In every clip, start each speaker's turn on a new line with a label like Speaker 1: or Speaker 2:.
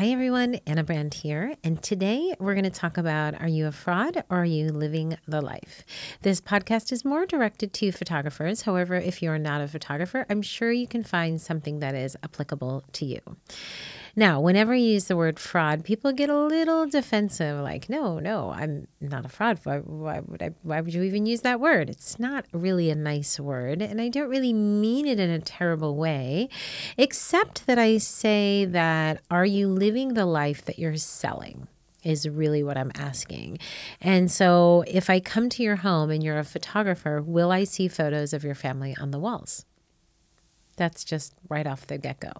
Speaker 1: Hi everyone, Ana Brandt here, and today we're going to talk about are you a fraud or are you living the life? This podcast is more directed to photographers. However, if you're not a photographer, I'm sure you can find something that is applicable to you. Now, whenever you use the word fraud, people get a little defensive like, no, no, I'm not a fraud. Why, why, would I, why would you even use that word? It's not really a nice word, and I don't really mean it in a terrible way, except that I say that are you living the life that you're selling? is really what I'm asking. And so if I come to your home and you're a photographer, will I see photos of your family on the walls? That's just right off the get go.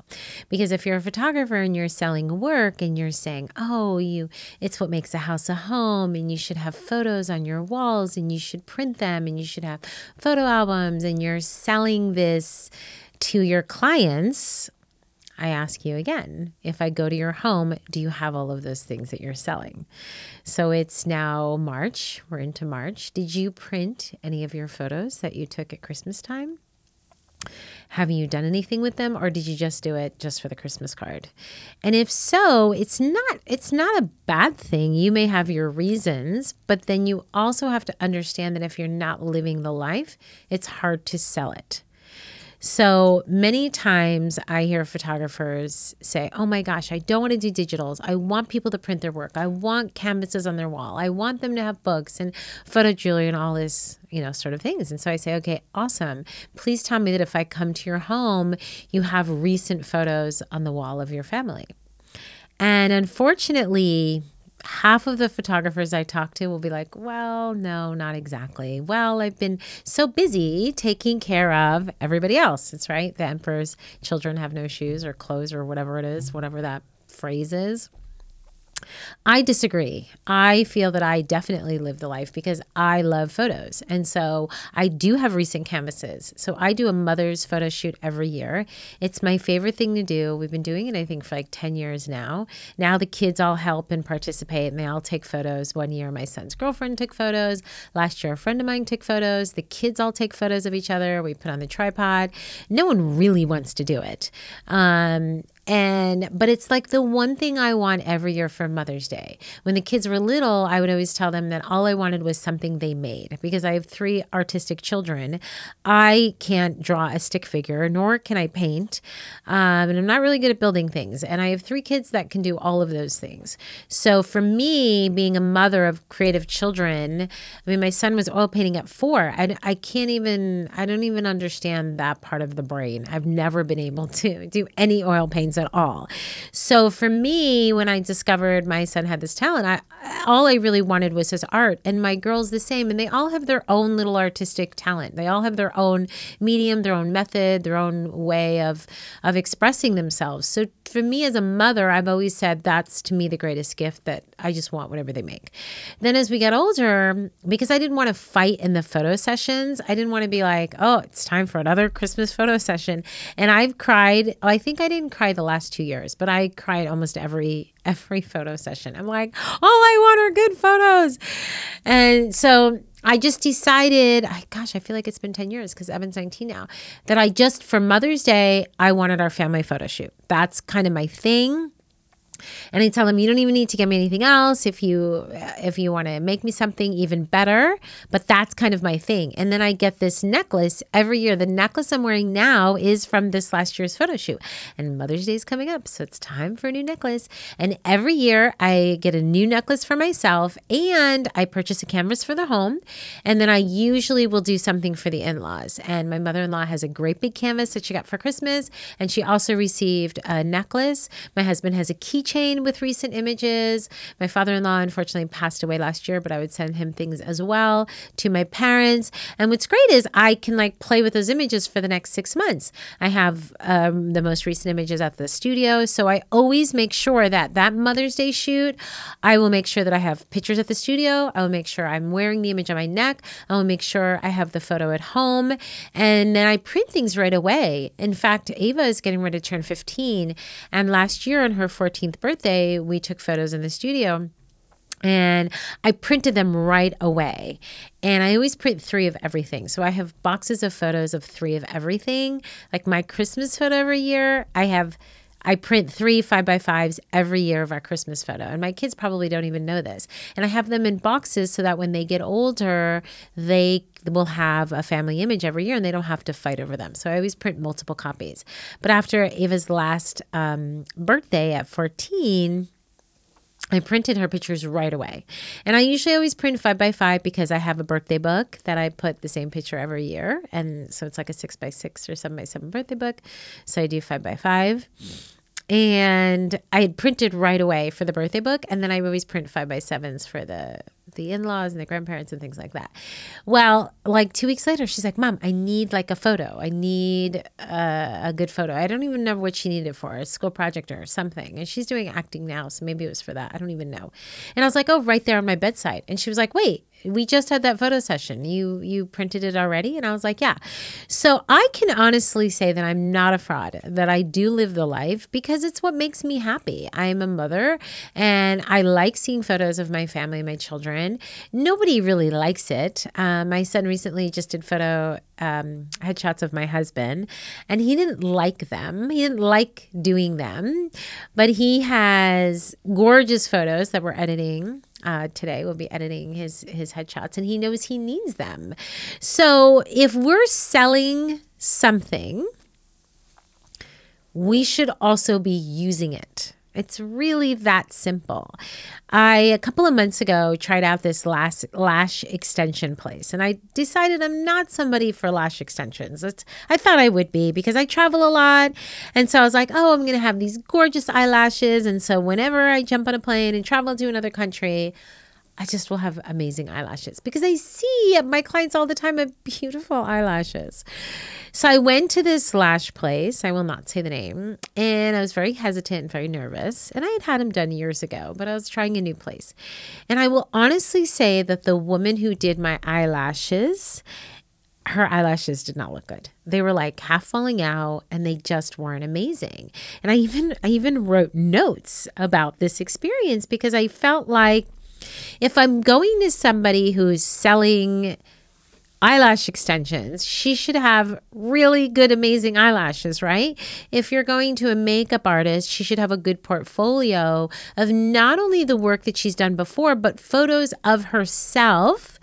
Speaker 1: Because if you're a photographer and you're selling work and you're saying, oh, you, it's what makes a house a home and you should have photos on your walls and you should print them and you should have photo albums and you're selling this to your clients, I ask you again if I go to your home, do you have all of those things that you're selling? So it's now March. We're into March. Did you print any of your photos that you took at Christmas time? Have you done anything with them or did you just do it just for the Christmas card? And if so, it's not it's not a bad thing. You may have your reasons, but then you also have to understand that if you're not living the life, it's hard to sell it. So many times I hear photographers say, Oh my gosh, I don't want to do digitals. I want people to print their work. I want canvases on their wall. I want them to have books and photo jewelry and all this, you know, sort of things. And so I say, Okay, awesome. Please tell me that if I come to your home, you have recent photos on the wall of your family. And unfortunately, half of the photographers I talk to will be like, well, no, not exactly. Well, I've been so busy taking care of everybody else. It's right. The emperor's children have no shoes or clothes or whatever it is, whatever that phrase is. I disagree. I feel that I definitely live the life because I love photos. And so I do have recent canvases. So I do a mother's photo shoot every year. It's my favorite thing to do. We've been doing it, I think, for like 10 years now. Now the kids all help and participate and they all take photos. One year, my son's girlfriend took photos. Last year, a friend of mine took photos. The kids all take photos of each other. We put on the tripod. No one really wants to do it. Um, and but it's like the one thing I want every year for Mother's Day. When the kids were little, I would always tell them that all I wanted was something they made because I have three artistic children. I can't draw a stick figure, nor can I paint, um, and I'm not really good at building things. And I have three kids that can do all of those things. So for me, being a mother of creative children, I mean, my son was oil painting at four. I, I can't even, I don't even understand that part of the brain. I've never been able to do any oil paints at all. So for me, when I discovered my son had this talent, I all I really wanted was his art. And my girls the same. And they all have their own little artistic talent. They all have their own medium, their own method, their own way of of expressing themselves. So for me as a mother, I've always said that's to me the greatest gift that I just want whatever they make. Then as we get older, because I didn't want to fight in the photo sessions, I didn't want to be like, oh, it's time for another Christmas photo session. And I've cried, I think I didn't cry the last two years, but I cried almost every every photo session. I'm like, all I want are good photos. And so I just decided, I, gosh, I feel like it's been 10 years because Evan's 19 now, that I just, for Mother's Day, I wanted our family photo shoot. That's kind of my thing. And I tell them, you don't even need to get me anything else. If you if you want to make me something even better, but that's kind of my thing. And then I get this necklace every year. The necklace I'm wearing now is from this last year's photo shoot. And Mother's Day is coming up, so it's time for a new necklace. And every year I get a new necklace for myself and I purchase a canvas for the home. And then I usually will do something for the in-laws. And my mother-in-law has a great big canvas that she got for Christmas, and she also received a necklace. My husband has a keychain chain with recent images. My father in law unfortunately passed away last year, but I would send him things as well to my parents. And what's great is I can like play with those images for the next six months. I have um, the most recent images at the studio. So I always make sure that that Mother's Day shoot, I will make sure that I have pictures at the studio. I will make sure I'm wearing the image on my neck. I will make sure I have the photo at home. And then I print things right away. In fact, Ava is getting ready to turn 15. And last year on her 14th birthday, we took photos in the studio and I printed them right away. And I always print three of everything. So I have boxes of photos of three of everything. Like my Christmas photo every year, I have I print three five by fives every year of our Christmas photo. And my kids probably don't even know this. And I have them in boxes so that when they get older, they will have a family image every year and they don't have to fight over them. So I always print multiple copies. But after Ava's last um, birthday at 14, I printed her pictures right away. And I usually always print five by five because I have a birthday book that I put the same picture every year. And so it's like a six by six or seven by seven birthday book. So I do five by five and I had printed right away for the birthday book, and then I always print five by sevens for the the in laws and the grandparents and things like that. Well, like two weeks later, she's like, "Mom, I need like a photo. I need a, a good photo. I don't even know what she needed for a school project or something." And she's doing acting now, so maybe it was for that. I don't even know. And I was like, "Oh, right there on my bedside." And she was like, "Wait, we just had that photo session. You you printed it already?" And I was like, "Yeah." So I can honestly say that I'm not a fraud. That I do live the life because it's what makes me happy. I'm a mother, and I like seeing photos of my family, my children. Nobody really likes it. Uh, my son recently just did photo um, headshots of my husband, and he didn't like them. He didn't like doing them, but he has gorgeous photos that we're editing uh, today. We'll be editing his his headshots, and he knows he needs them. So if we're selling something, we should also be using it. It's really that simple. I a couple of months ago tried out this lash lash extension place, and I decided I'm not somebody for lash extensions. It's, I thought I would be because I travel a lot, and so I was like, oh, I'm to have these gorgeous eyelashes, and so whenever I jump on a plane and travel to another country, I just will have amazing eyelashes because I see my clients all the time have beautiful eyelashes. So I went to this lash place, I will not say the name, and I was very hesitant and very nervous. And I had had them done years ago, but I was trying a new place. And I will honestly say that the woman who did my eyelashes, her eyelashes did not look good. They were like half falling out and they just weren't amazing. And I even I even wrote notes about this experience because I felt like if I'm going to somebody who's selling eyelash extensions, she should have really good, amazing eyelashes, right? If you're going to a makeup artist, she should have a good portfolio of not only the work that she's done before, but photos of herself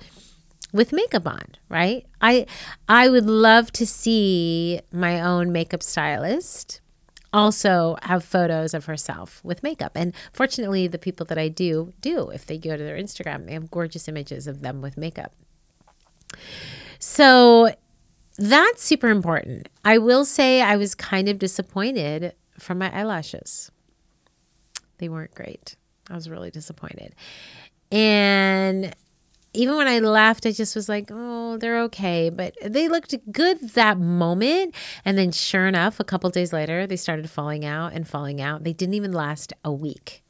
Speaker 1: with makeup on, right? I I would love to see my own makeup stylist also have photos of herself with makeup. And fortunately, the people that I do do. If they go to their Instagram, they have gorgeous images of them with makeup. So that's super important. I will say I was kind of disappointed from my eyelashes. They weren't great. I was really disappointed. And even when I left, I just was like, oh, they're okay. But they looked good that moment. And then, sure enough, a couple days later, they started falling out and falling out. They didn't even last a week.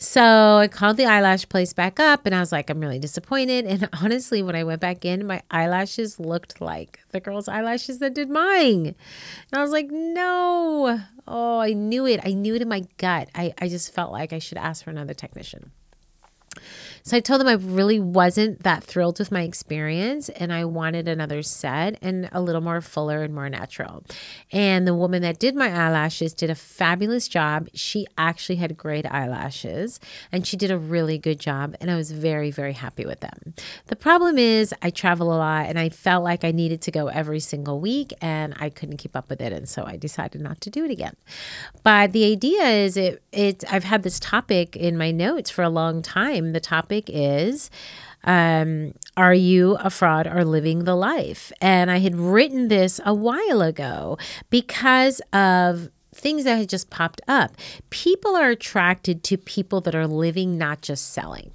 Speaker 1: So I called the eyelash place back up and I was like, I'm really disappointed. And honestly, when I went back in, my eyelashes looked like the girl's eyelashes that did mine. And I was like, no. Oh, I knew it. I knew it in my gut. I, I just felt like I should ask for another technician. So I told them I really wasn't that thrilled with my experience and I wanted another set and a little more fuller and more natural. And the woman that did my eyelashes did a fabulous job. She actually had great eyelashes and she did a really good job. And I was very, very happy with them. The problem is, I travel a lot and I felt like I needed to go every single week and I couldn't keep up with it. And so I decided not to do it again. But the idea is, it, it I've had this topic in my notes for a long time. The topic is um, Are you a fraud or living the life? And I had written this a while ago because of things that had just popped up. People are attracted to people that are living, not just selling.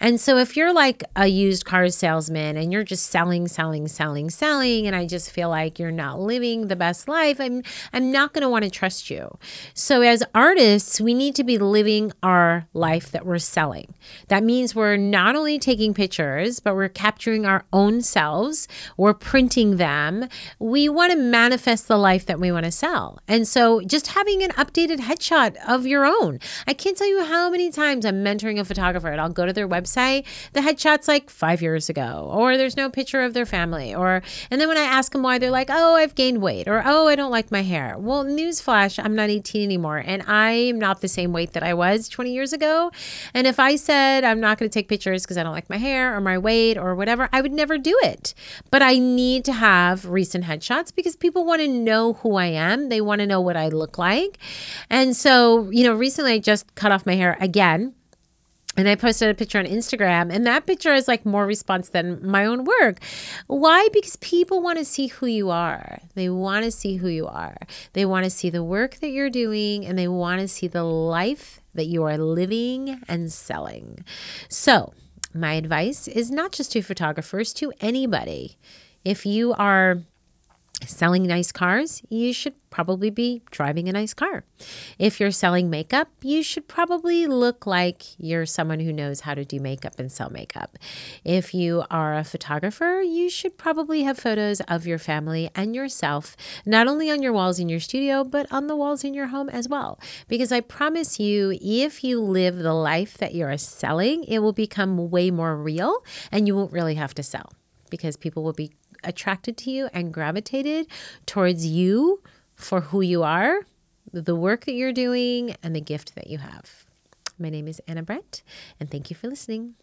Speaker 1: And so if you're like a used car salesman and you're just selling, selling, selling, selling, and I just feel like you're not living the best life, I'm I'm not to want to trust you. So as artists, we need to be living our life that we're selling. That means we're not only taking pictures, but we're capturing our own selves, we're printing them. We want to manifest the life that we want to sell. And so just having an updated headshot of your own. I can't tell you how many times I'm mentoring a photographer and I'll go to their website say the headshot's like five years ago, or there's no picture of their family, or, and then when I ask them why, they're like, oh, I've gained weight, or oh, I don't like my hair. Well, newsflash, I'm not 18 anymore, and I'm not the same weight that I was 20 years ago. And if I said I'm not going to take pictures because I don't like my hair or my weight or whatever, I would never do it. But I need to have recent headshots because people want to know who I am. They want to know what I look like. And so, you know, recently I just cut off my hair again and I posted a picture on Instagram, and that picture is like more response than my own work. Why? Because people want to see who you are. They want to see who you are. They want to see the work that you're doing, and they want to see the life that you are living and selling. So, my advice is not just to photographers, to anybody. If you are selling nice cars, you should probably be driving a nice car. If you're selling makeup, you should probably look like you're someone who knows how to do makeup and sell makeup. If you are a photographer, you should probably have photos of your family and yourself, not only on your walls in your studio, but on the walls in your home as well. Because I promise you, if you live the life that you're selling, it will become way more real and you won't really have to sell because people will be attracted to you and gravitated towards you for who you are, the work that you're doing, and the gift that you have. My name is Ana Brandt, and thank you for listening.